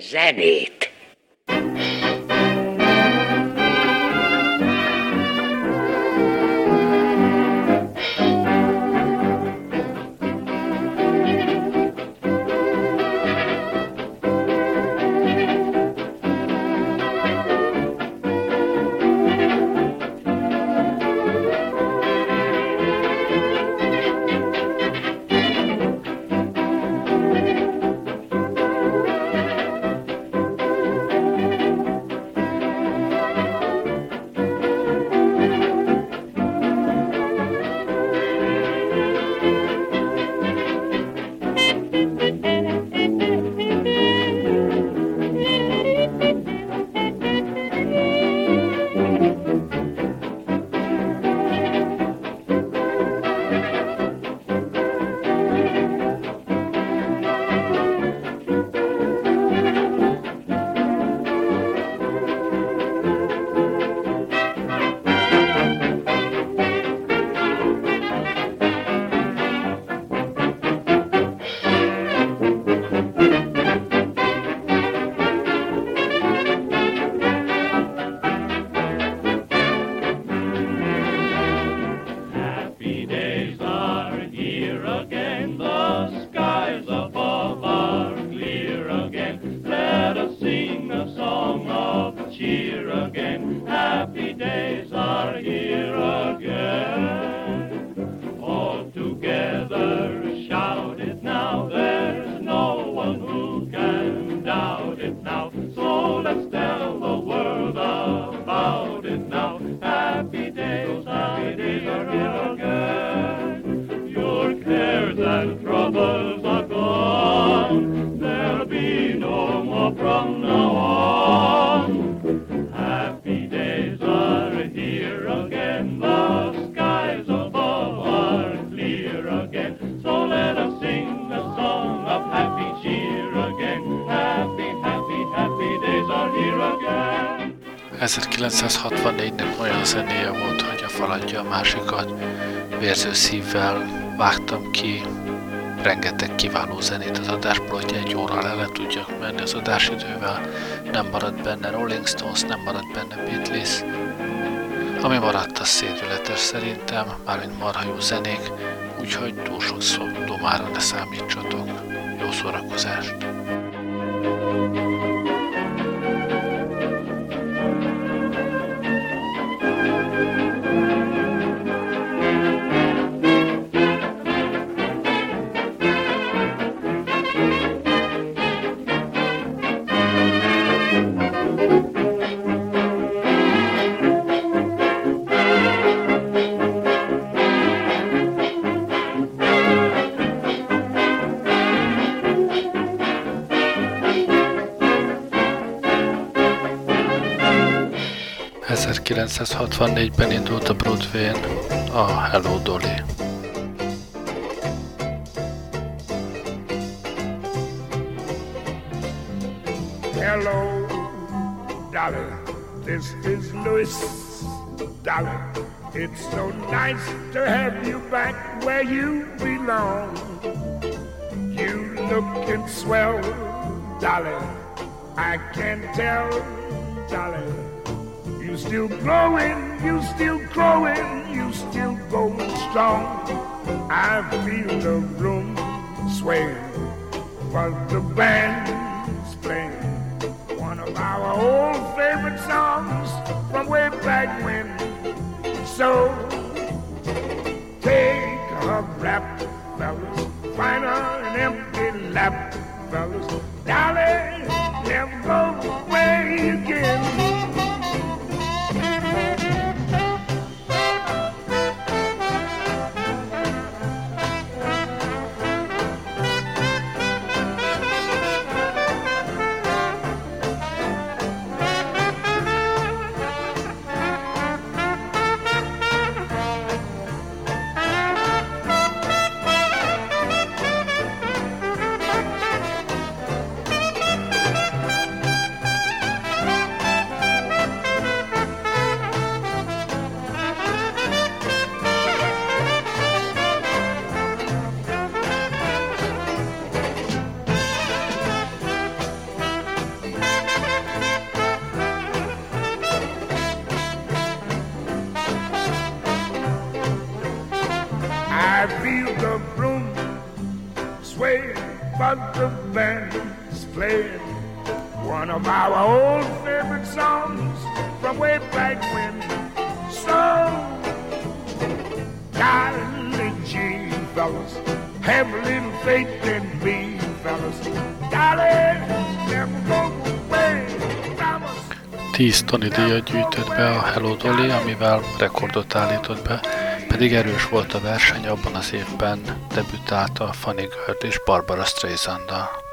zenét. Érző szívvel vágtam ki rengeteg kiváló zenét az adásból, hogy egy óra le tudjak menni az adásidővel. Nem maradt benne Rolling Stones, nem maradt benne Beatles. Ami maradt, az szédületes szerintem, mármint marha jó zenék, úgyhogy túl sok szó domára ne számítsatok. Jó szórakozást! 1964-ben indult a Broadway-n a Hello Dolly. Hello, Dolly, this is Louis. Dolly, it's so nice to have you back where you belong. You looking swell, Dolly, I can tell, Dolly. Still growing, you still growing, you still going strong. I feel the room sway, but the band's playing one of our old favorite songs from way back when. So Tony díjat gyűjtött be a Hello Dolly, amivel rekordot állított be, pedig erős volt a verseny, abban az évben debütált a Funny Girl és Barbara Streisand-dal.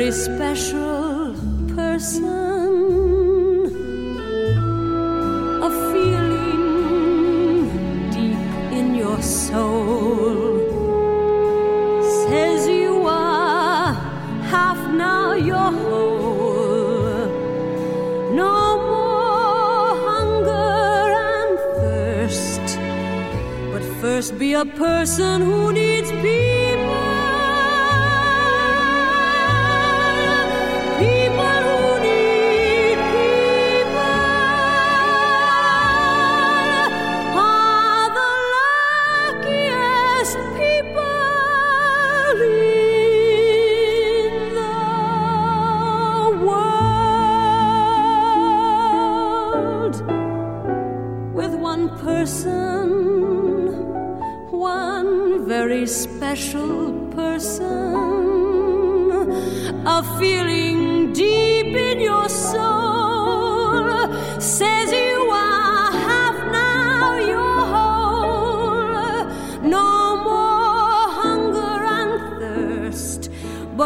Very special person, a feeling deep in your soul says you are half now your whole. No more hunger and thirst, but first be a person who needs people.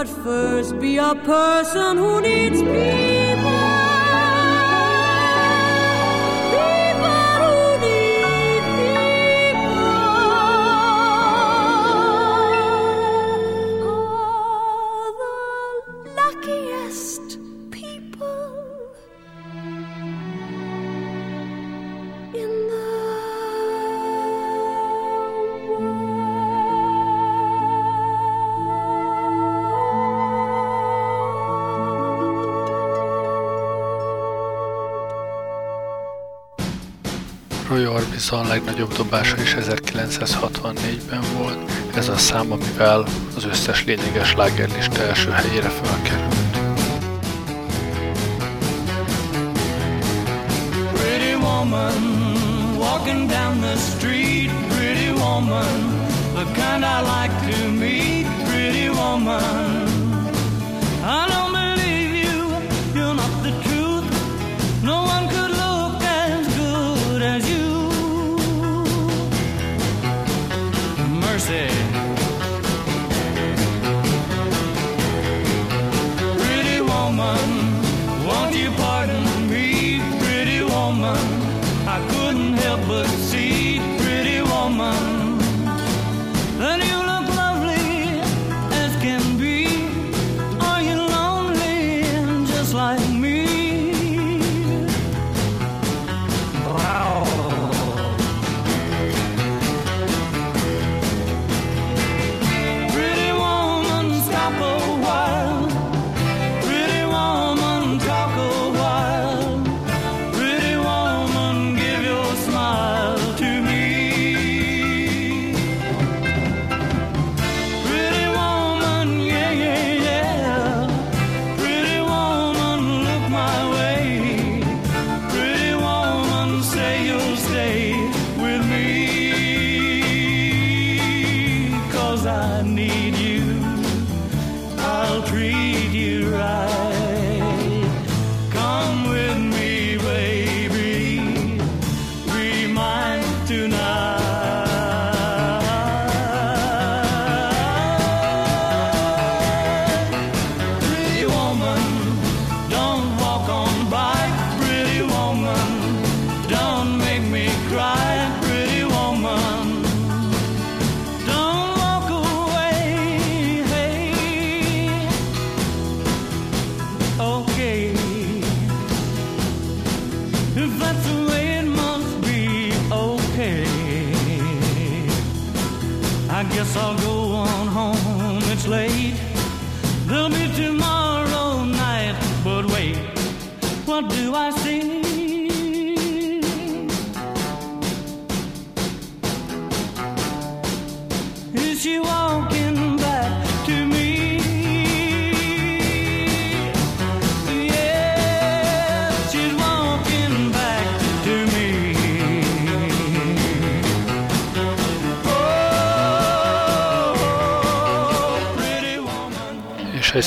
But first be a person who needs people. Roy Orbison legnagyobb dobása is 1964-ben volt, ez a szám, amivel az összes lényeges lágerlista első helyére felkerült. Walking down the street, pretty woman, the kind I like to meet, pretty woman.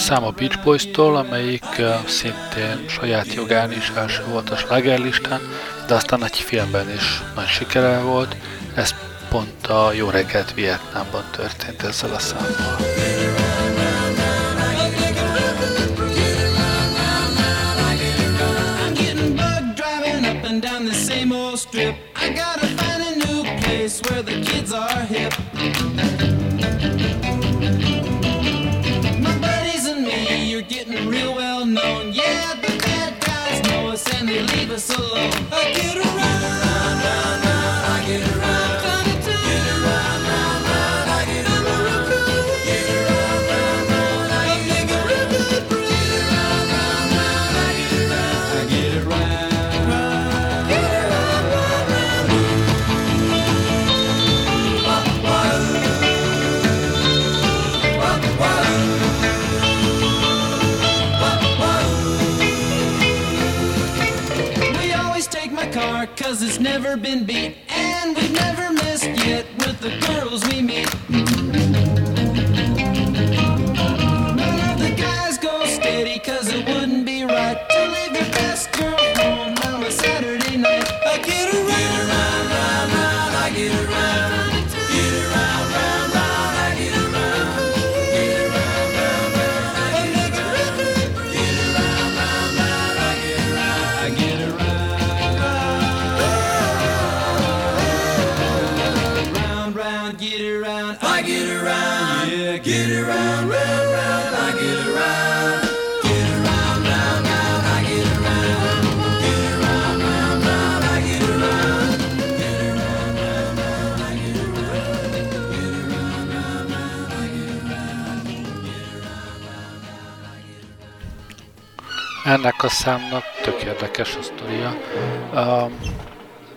Szám a Beach Boys-tól, amelyik szintén saját jogán is első volt a slágerlistán, de aztán egy filmben is nagy sikere volt. Ez pont a Jó reggelt Vietnámban történt ezzel a számmal. Ennek a számnak tök érdekes a sztoria.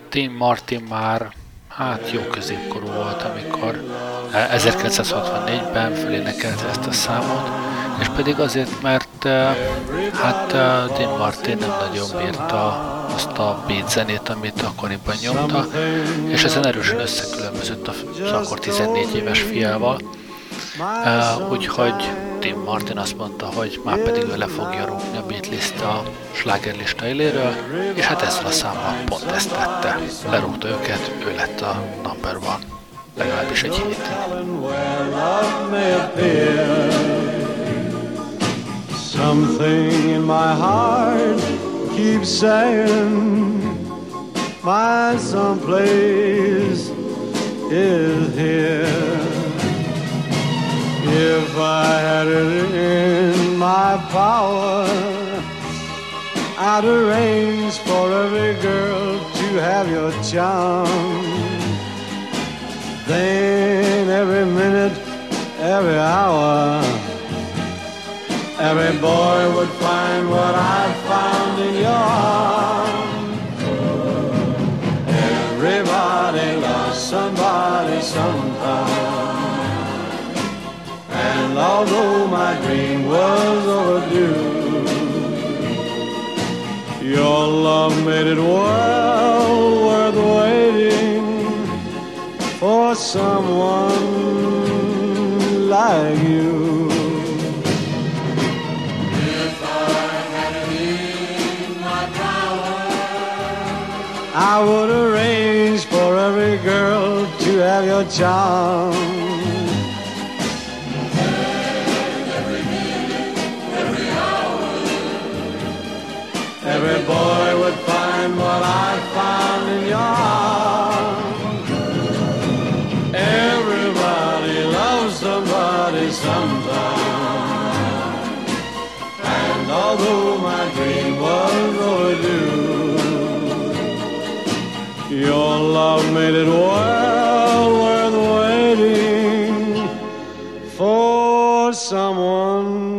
Tim Martin már hát jó középkorú volt, amikor eh, 1964-ben fölénekelte ezt a számot, és pedig azért, mert eh, hát eh, Tim Martin nem nagyon bírta azt a beat zenét, amit akkoriban nyomta, és ezen erősen összekülönbözött az akkor 14 éves fiával, Uh, úgyhogy Tim Martin azt mondta, hogy már pedig ő le fogja rúgni a Beatles-t a slágerlista éléről, és hát ezzel a számmal pont ezt tette. Lerúgta őket, ő lett a number one. Legalábbis egy hétig. Something in my heart keeps saying, My someplace is here. If I had it in my power, I'd arrange for every girl to have your charm. Then every minute, every hour, every boy would find what I found in your arms. Everybody loves somebody sometime. And although my dream was overdue, your love made it well worth waiting for someone like you. I would arrange for every girl to have your charm. what I found in your arms. Everybody loves somebody sometime. And although my dream was overdue, your love made it well worth waiting for someone.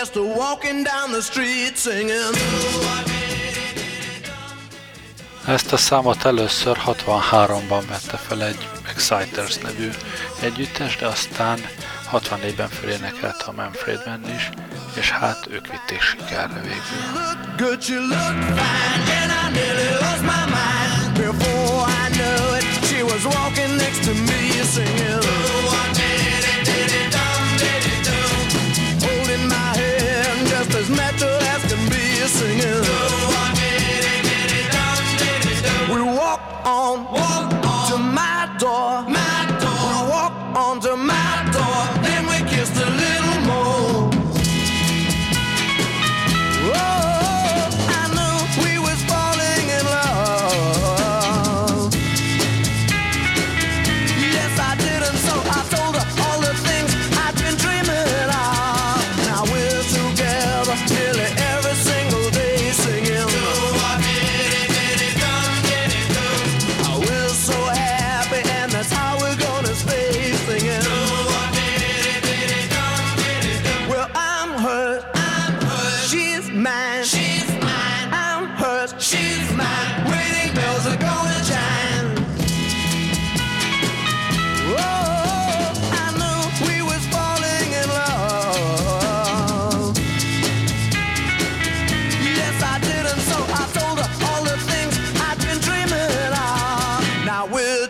Just walking down the street singing. Ezt a számot először 63-ban vette fel egy Exciters nevű együttes, de aztán 64-ben fölénekelte a Manfred Mann is, és hát ők vitték sikerre végül. Before I knew it, she was walking next to me singing.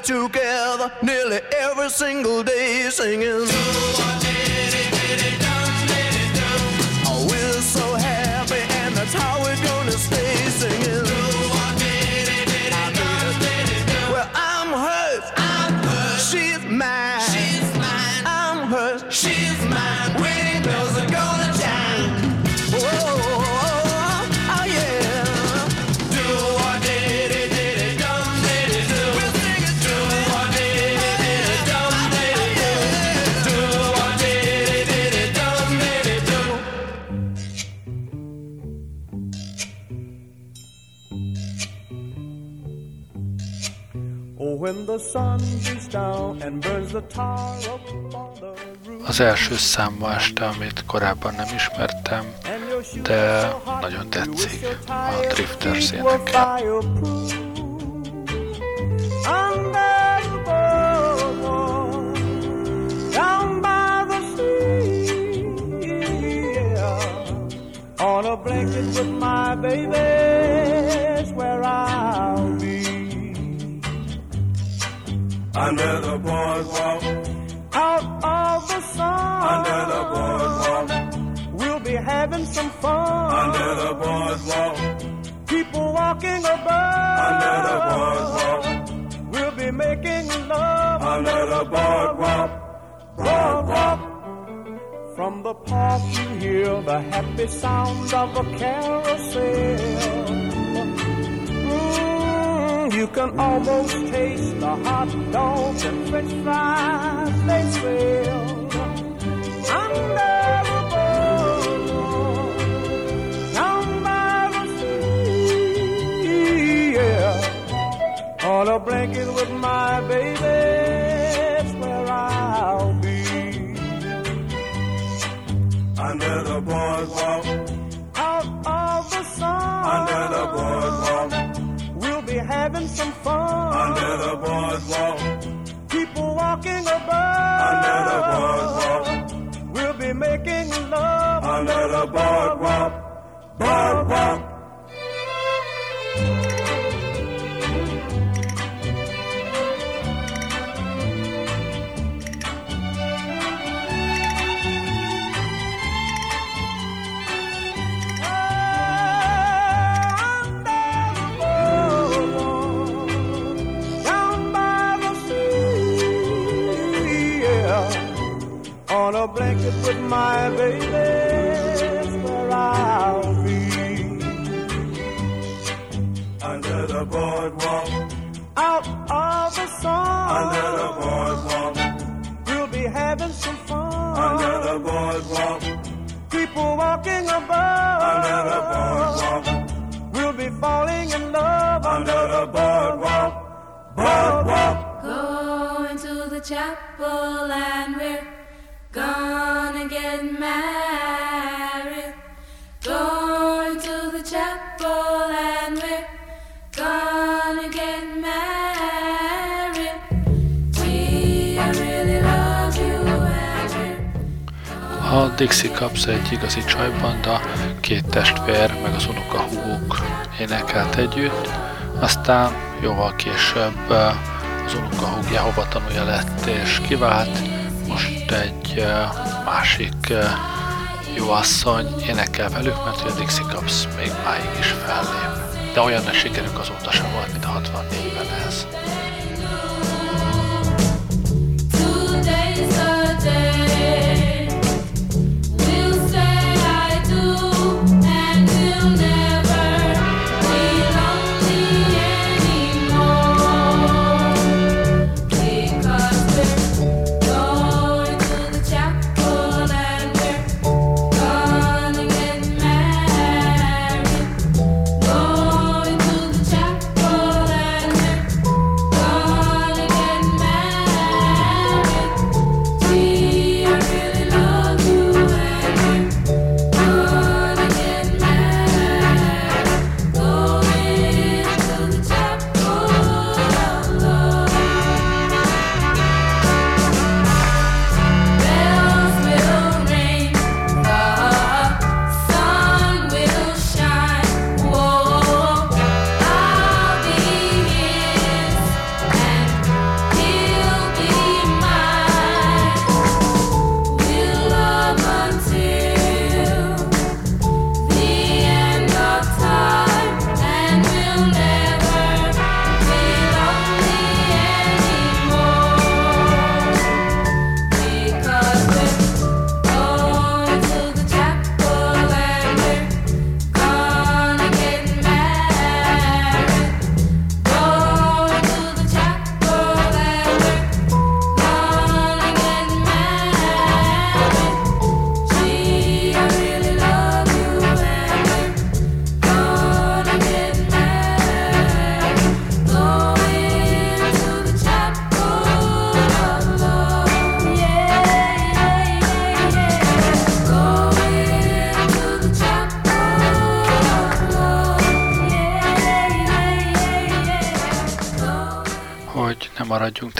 Together nearly every single day singing. Oh, Az első szám ma este, amit korábban nem ismertem, And your shoes de are so hot, nagyon you wish tetszik your a tires Drifters feet were énekel. fireproof. Under the boardwalk, down by the sea, yeah. On a blanket with my baby's where I'll be. Under the boardwalk, Out of the sun, under the boardwalk, we'll be having some fun. under the boardwalk, People walking above. under the boardwalk, We'll be making love under the boardwalk, boardwalk. From the park you hear the happy sound of a carousel. You can almost taste the hot dogs and french fries they sell. Under the boardwalk, down by the sea, yeah. On a blanket with my baby, that's where I'll be. Under the boardwalk, Out of the sun, under the boardwalk, having some fun. under the boardwalk, People walking above, under the boardwalk, we'll be making love. Under the boardwalk, boardwalk. With my baby, where I'll be. Under the boardwalk, Out of the sun, under the boardwalk, we'll be having some fun. under the boardwalk, People walking above, under the boardwalk, we'll be falling in love. Under the boardwalk, boardwalk. Going to the chapel and we're A Dixie Cups egy igazi csajbanda, két testvér, meg az unoka húguk énekelt együtt, aztán jóval később eh, az unoka húgja hova tanulja lett és kivált, most egy eh, másik eh, jó asszony énekel velük, mert a Dixie Cups még máig is fellép. De olyan nagy sikerük azóta sem volt, mint a 64-ben ez.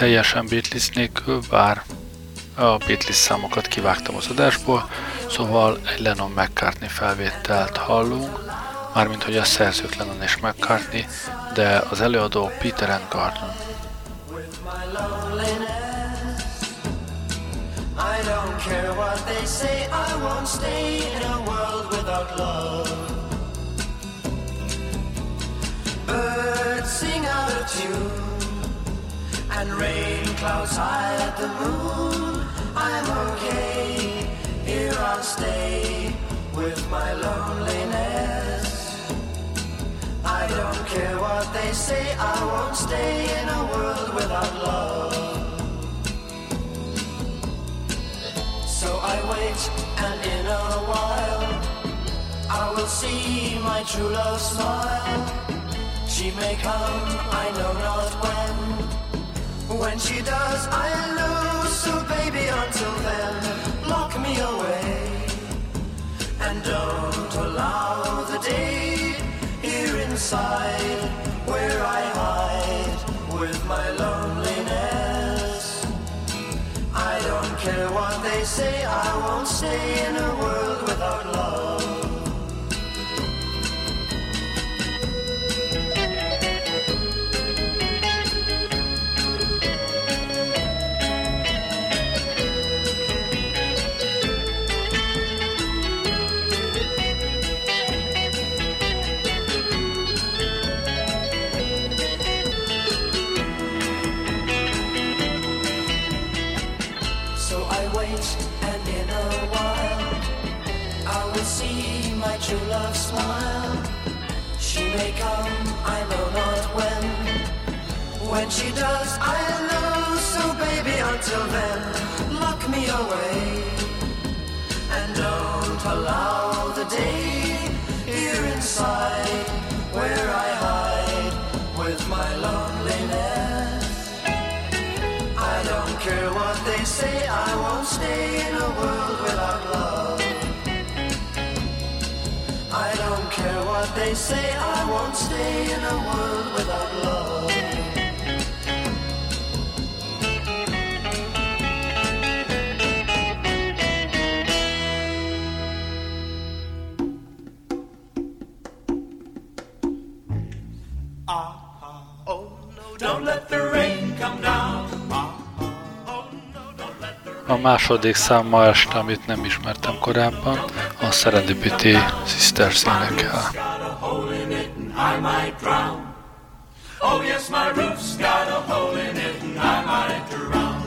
Teljesen Beatles nélkül, bár a Beatles számokat kivágtam az adásból, szóval egy Lennon McCartney felvételt hallunk, mármint hogy a szerzők Lennon és McCartney, de az előadó Peter and Gordon. Birds sing out of tune, and rain clouds hide the moon. I'm okay here I'll stay with my loneliness. I don't care what they say, I won't stay in a world without love. So I wait, and in a while, I will see my true love smile. She may come, I know not when. When she does, I lose. So baby, until then, lock me away. And don't allow the day here inside where I hide with my loneliness. I don't care what they say, I won't stay in a world without love. True love smile. She may come, I know not when. When she does, I'll know. So baby, until then, lock me away. And don't allow the day here inside where I hide with my loneliness. I don't care what they say, I won't stay in a world without love. Care what they say, I won't stay in a world without love. Don't let the rain come down. Oh no, don't let the A második szám ma este, amit nem ismertem korábban, a Serendipity Singers énekel. got a hole in it and I might drown. Oh yes, my roof's got a hole in it and I might drown.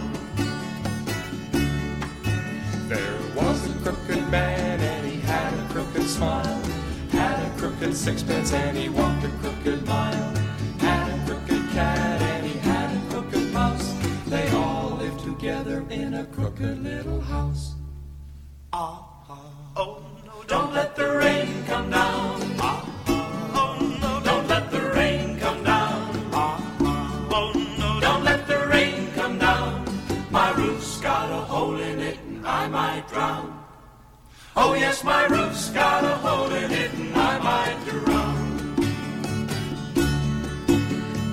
There was a crooked man and he had a crooked smile. Had a crooked sixpence and he walked a crooked mile. Had a crooked cat and he had a crooked mouse. They all lived together in a crooked little house. Oh My roof's got a hole in it and I might drown.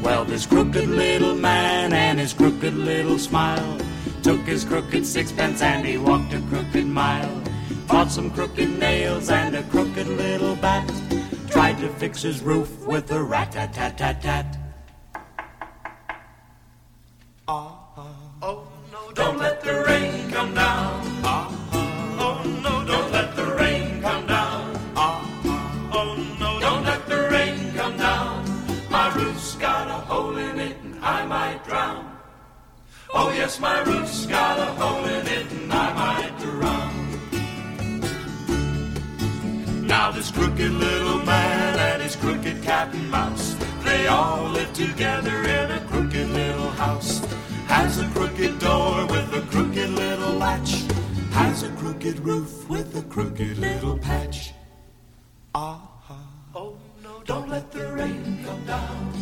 Well, this crooked little man and his crooked little smile took his crooked sixpence and he walked a crooked mile. Bought some crooked nails and a crooked little bat. Tried to fix his roof with a rat tat tat tat tat. Oh Yes, my roof's got a hole in it and I might drown. Now this crooked little man and his crooked cat and mouse, they all live together in a crooked little house. Has a crooked door with a crooked little latch. Has a crooked roof with a crooked little patch. Ah, oh no, don't let the rain come down.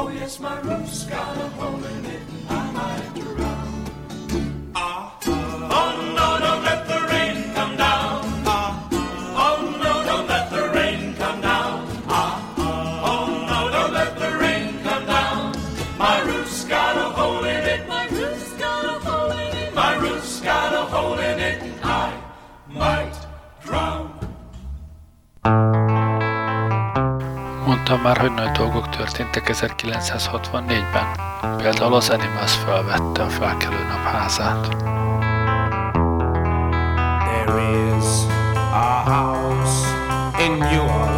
Oh yes, my roof's got a hole in it I might drown. Történtek 1964-ben. Például az Animals felvette a felkelő nap házát. There is a house in New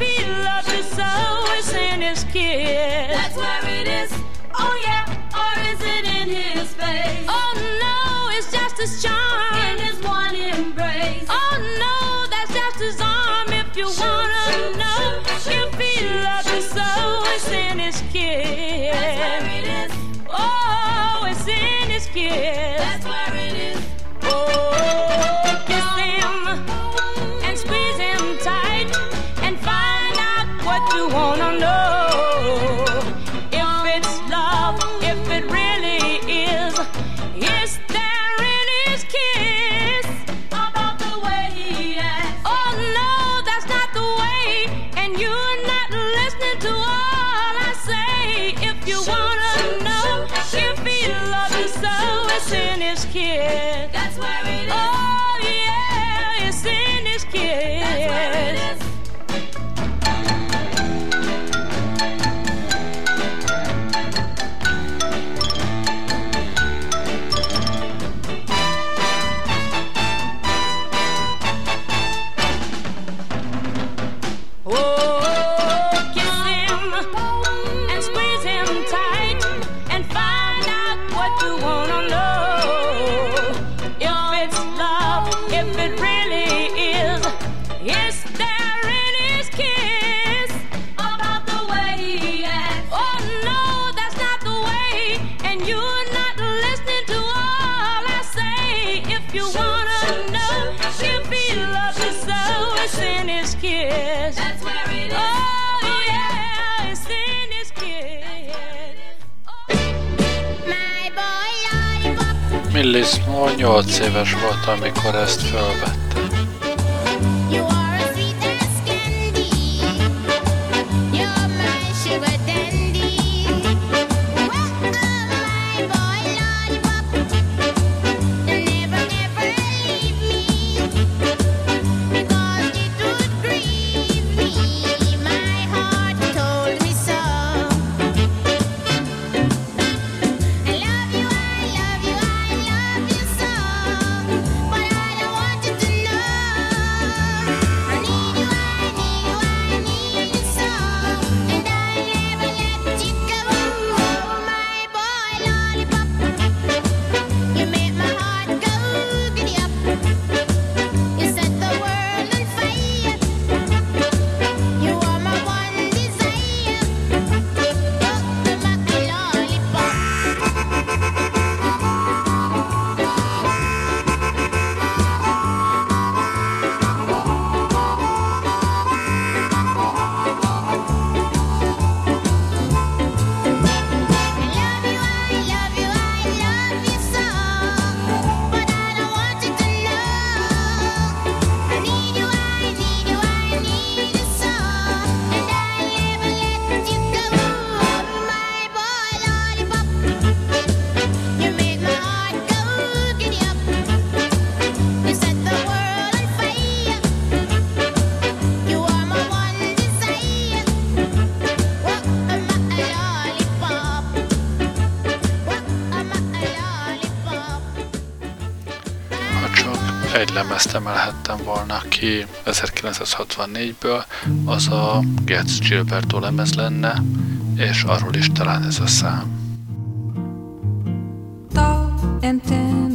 He loves you so, is it in his kiss? That's where it's Oh yeah. Or is it in his kiss. Willis 8 éves volt, amikor ezt fölvett. ezt emelhettem volna ki 1964-ből, az a Getz Gilberto lemez lenne, és arról is talán ez a szám. Thought and then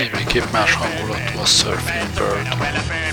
némiképp más hangulatú a Surfing Bird.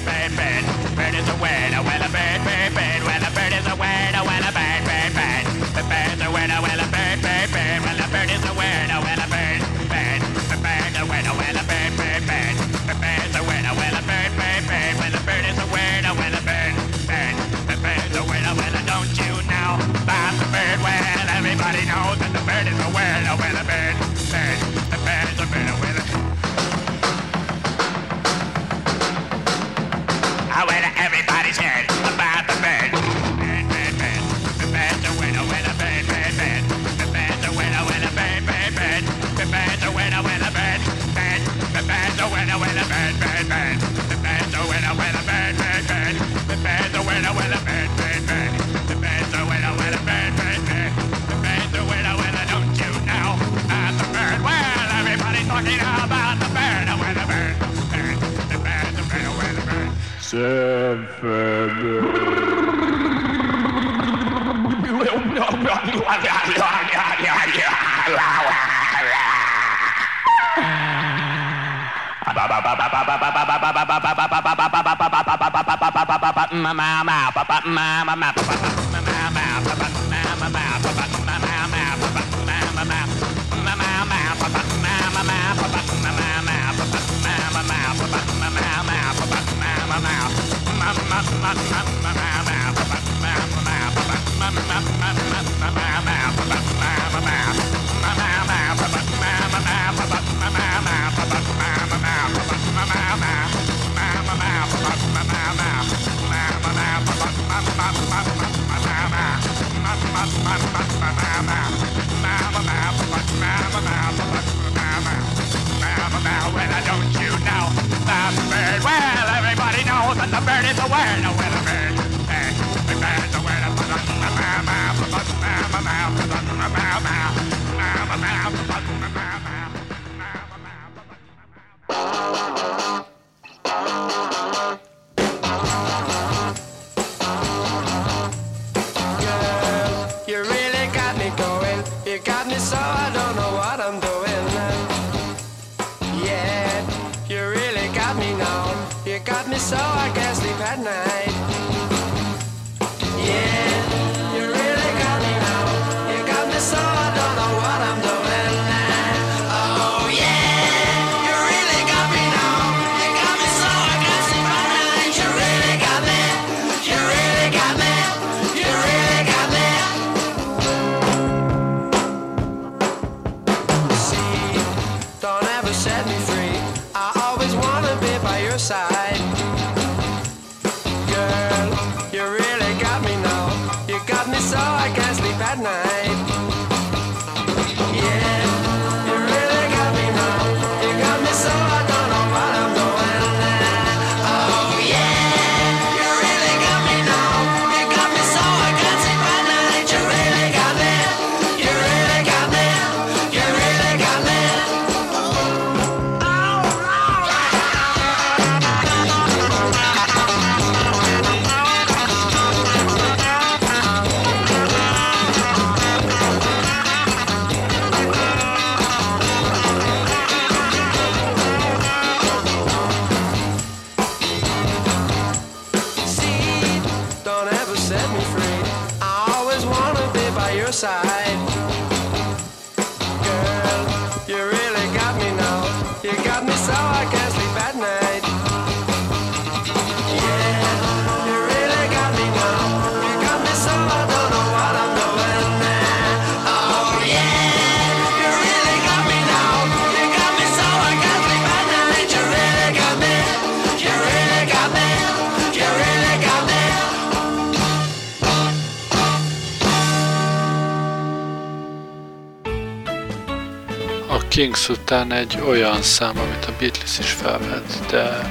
Kings után egy olyan szám, amit a Beatles is felvett, de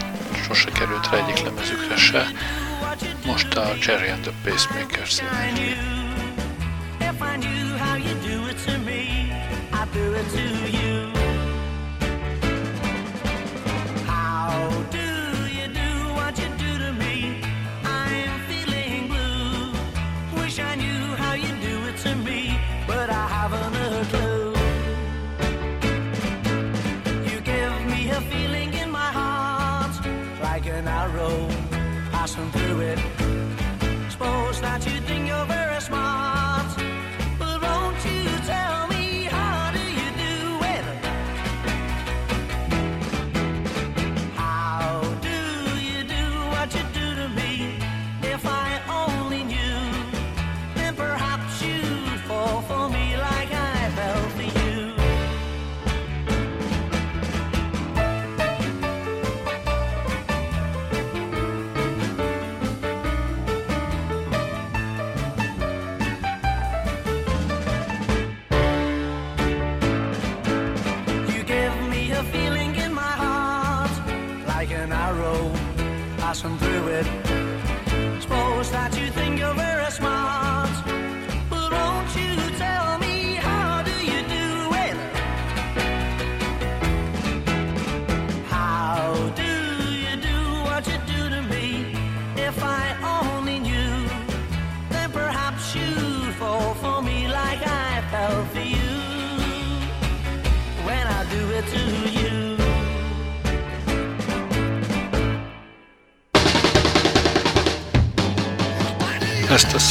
sose került rá egyik lemezükre se. Most a Jerry and the Pacemakers zenekli. If you. through it. Suppose that you think.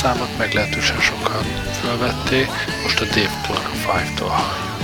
Számot meglehetősen sokan felvették, most a Dave Clark 5-től halljuk.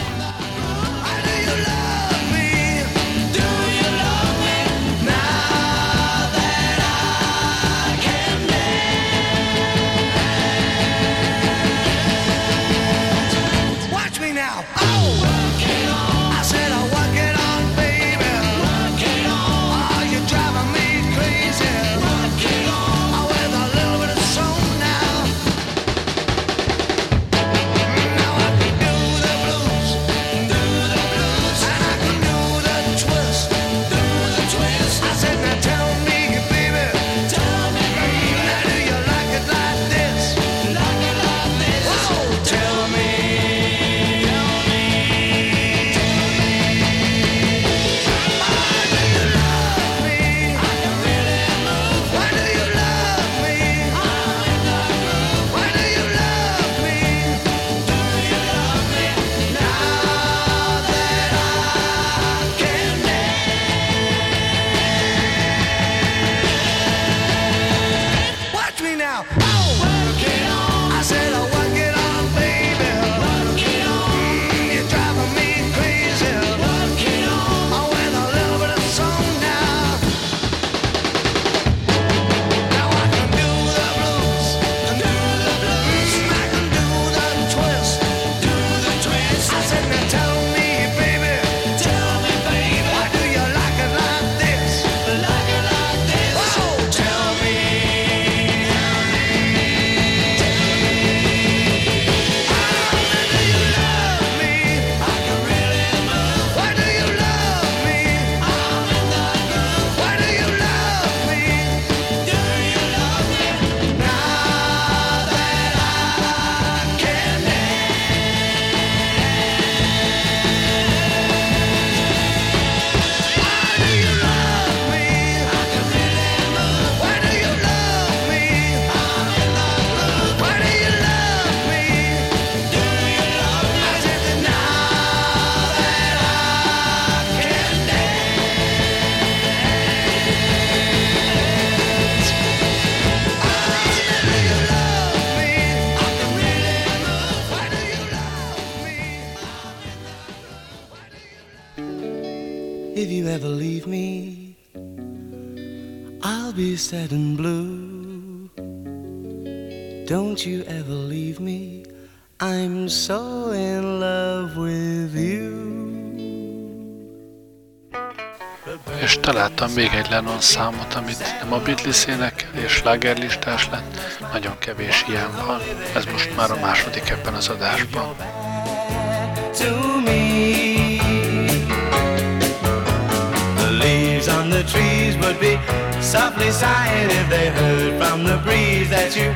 Még egy Lennon számot, amit nem a Beatles és lágerlistás lett. Nagyon kevés ilyen van. Ez most már a második ebben az adásban. on softly sighing if they heard from the breeze that you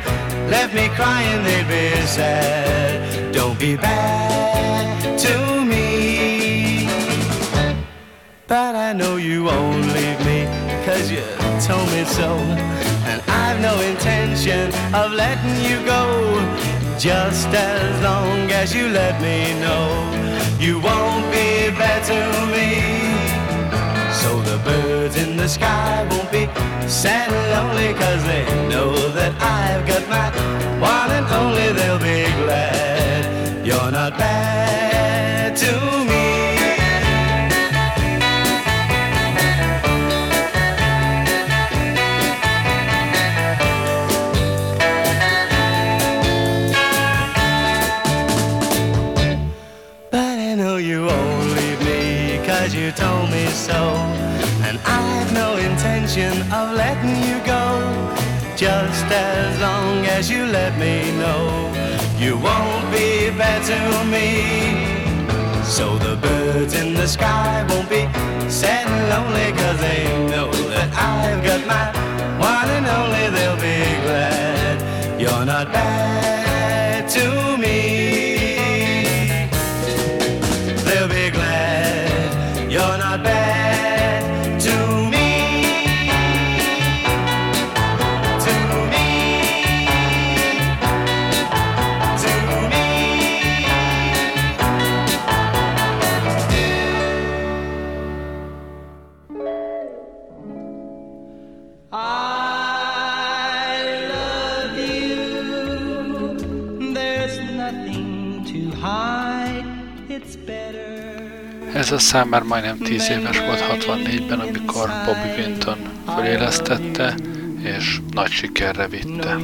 left me crying. They'd be sad. Don't be bad to me. But I know you me, cause you told me so. And I've no intention of letting you go. Just as long as you let me know you won't be bad to me. So the birds in the sky won't be sad and lonely, cause they know that I've got my one and only. They'll be glad you're not bad intention of letting you go. Just as long as you let me know you won't be bad to me. So the birds in the sky won't be sad and lonely, cause they know that I've got my one and only. They'll be glad you're not bad to me. Ez a szám már majdnem 10 éves volt 64-ben, amikor Bobby Vinton fölélesztette, és nagy sikerre vitte.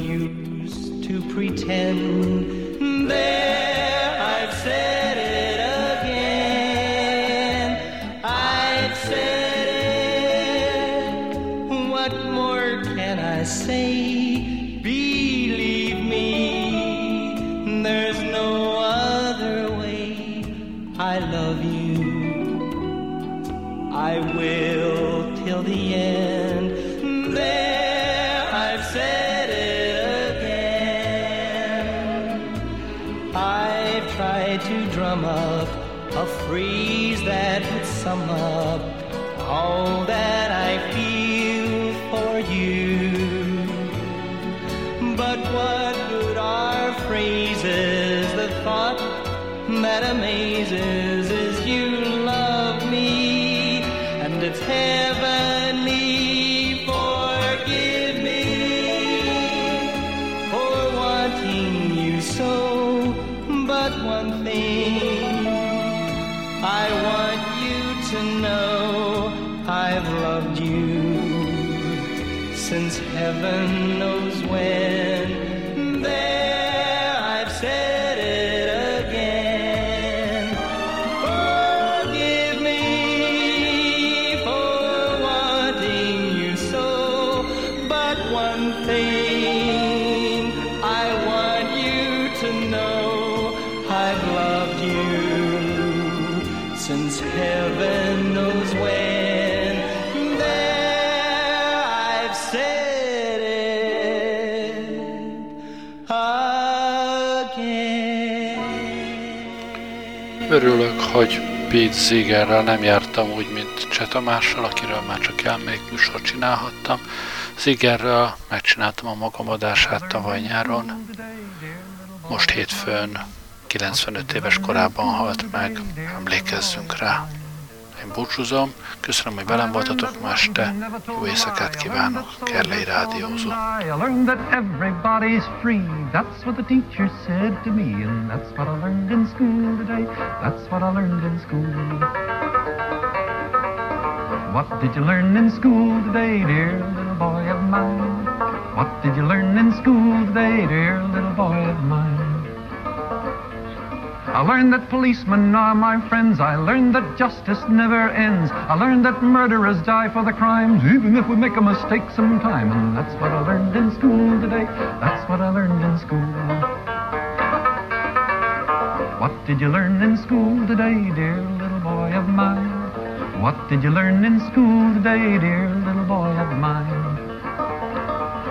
Sum up all that I feel for you. But what good are phrases? The thought that amazes Örülök, hogy Pete Zigerrel nem jártam úgy, mint Cseh Tamással, akiről már csak elmék műsor csinálhattam. Zigerrel megcsináltam a magam adását tavaly nyáron. Most hétfőn 95 éves korában halt meg, emlékezzünk rá. Én búcsúzom, köszönöm, hogy velem voltatok ma este, jó éjszakát kívánok, Kerlei Rádiózó. What did you learn in school today, dear little boy of mine? What did you learn in school today, dear little boy of mine? I learned that policemen are my friends. I learned that justice never ends. I learned that murderers die for the crimes, even if we make a mistake sometime. And that's what I learned in school today. That's what I learned in school. What did you learn in school today, dear little boy of mine? What did you learn in school today, dear little boy of mine?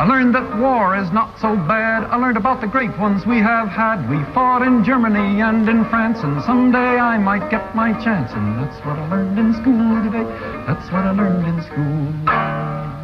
I learned that war is not so bad. I learned about the great ones we have had. We fought in Germany and in France, and someday I might get my chance. And that's what I learned in school today. That's what I learned in school.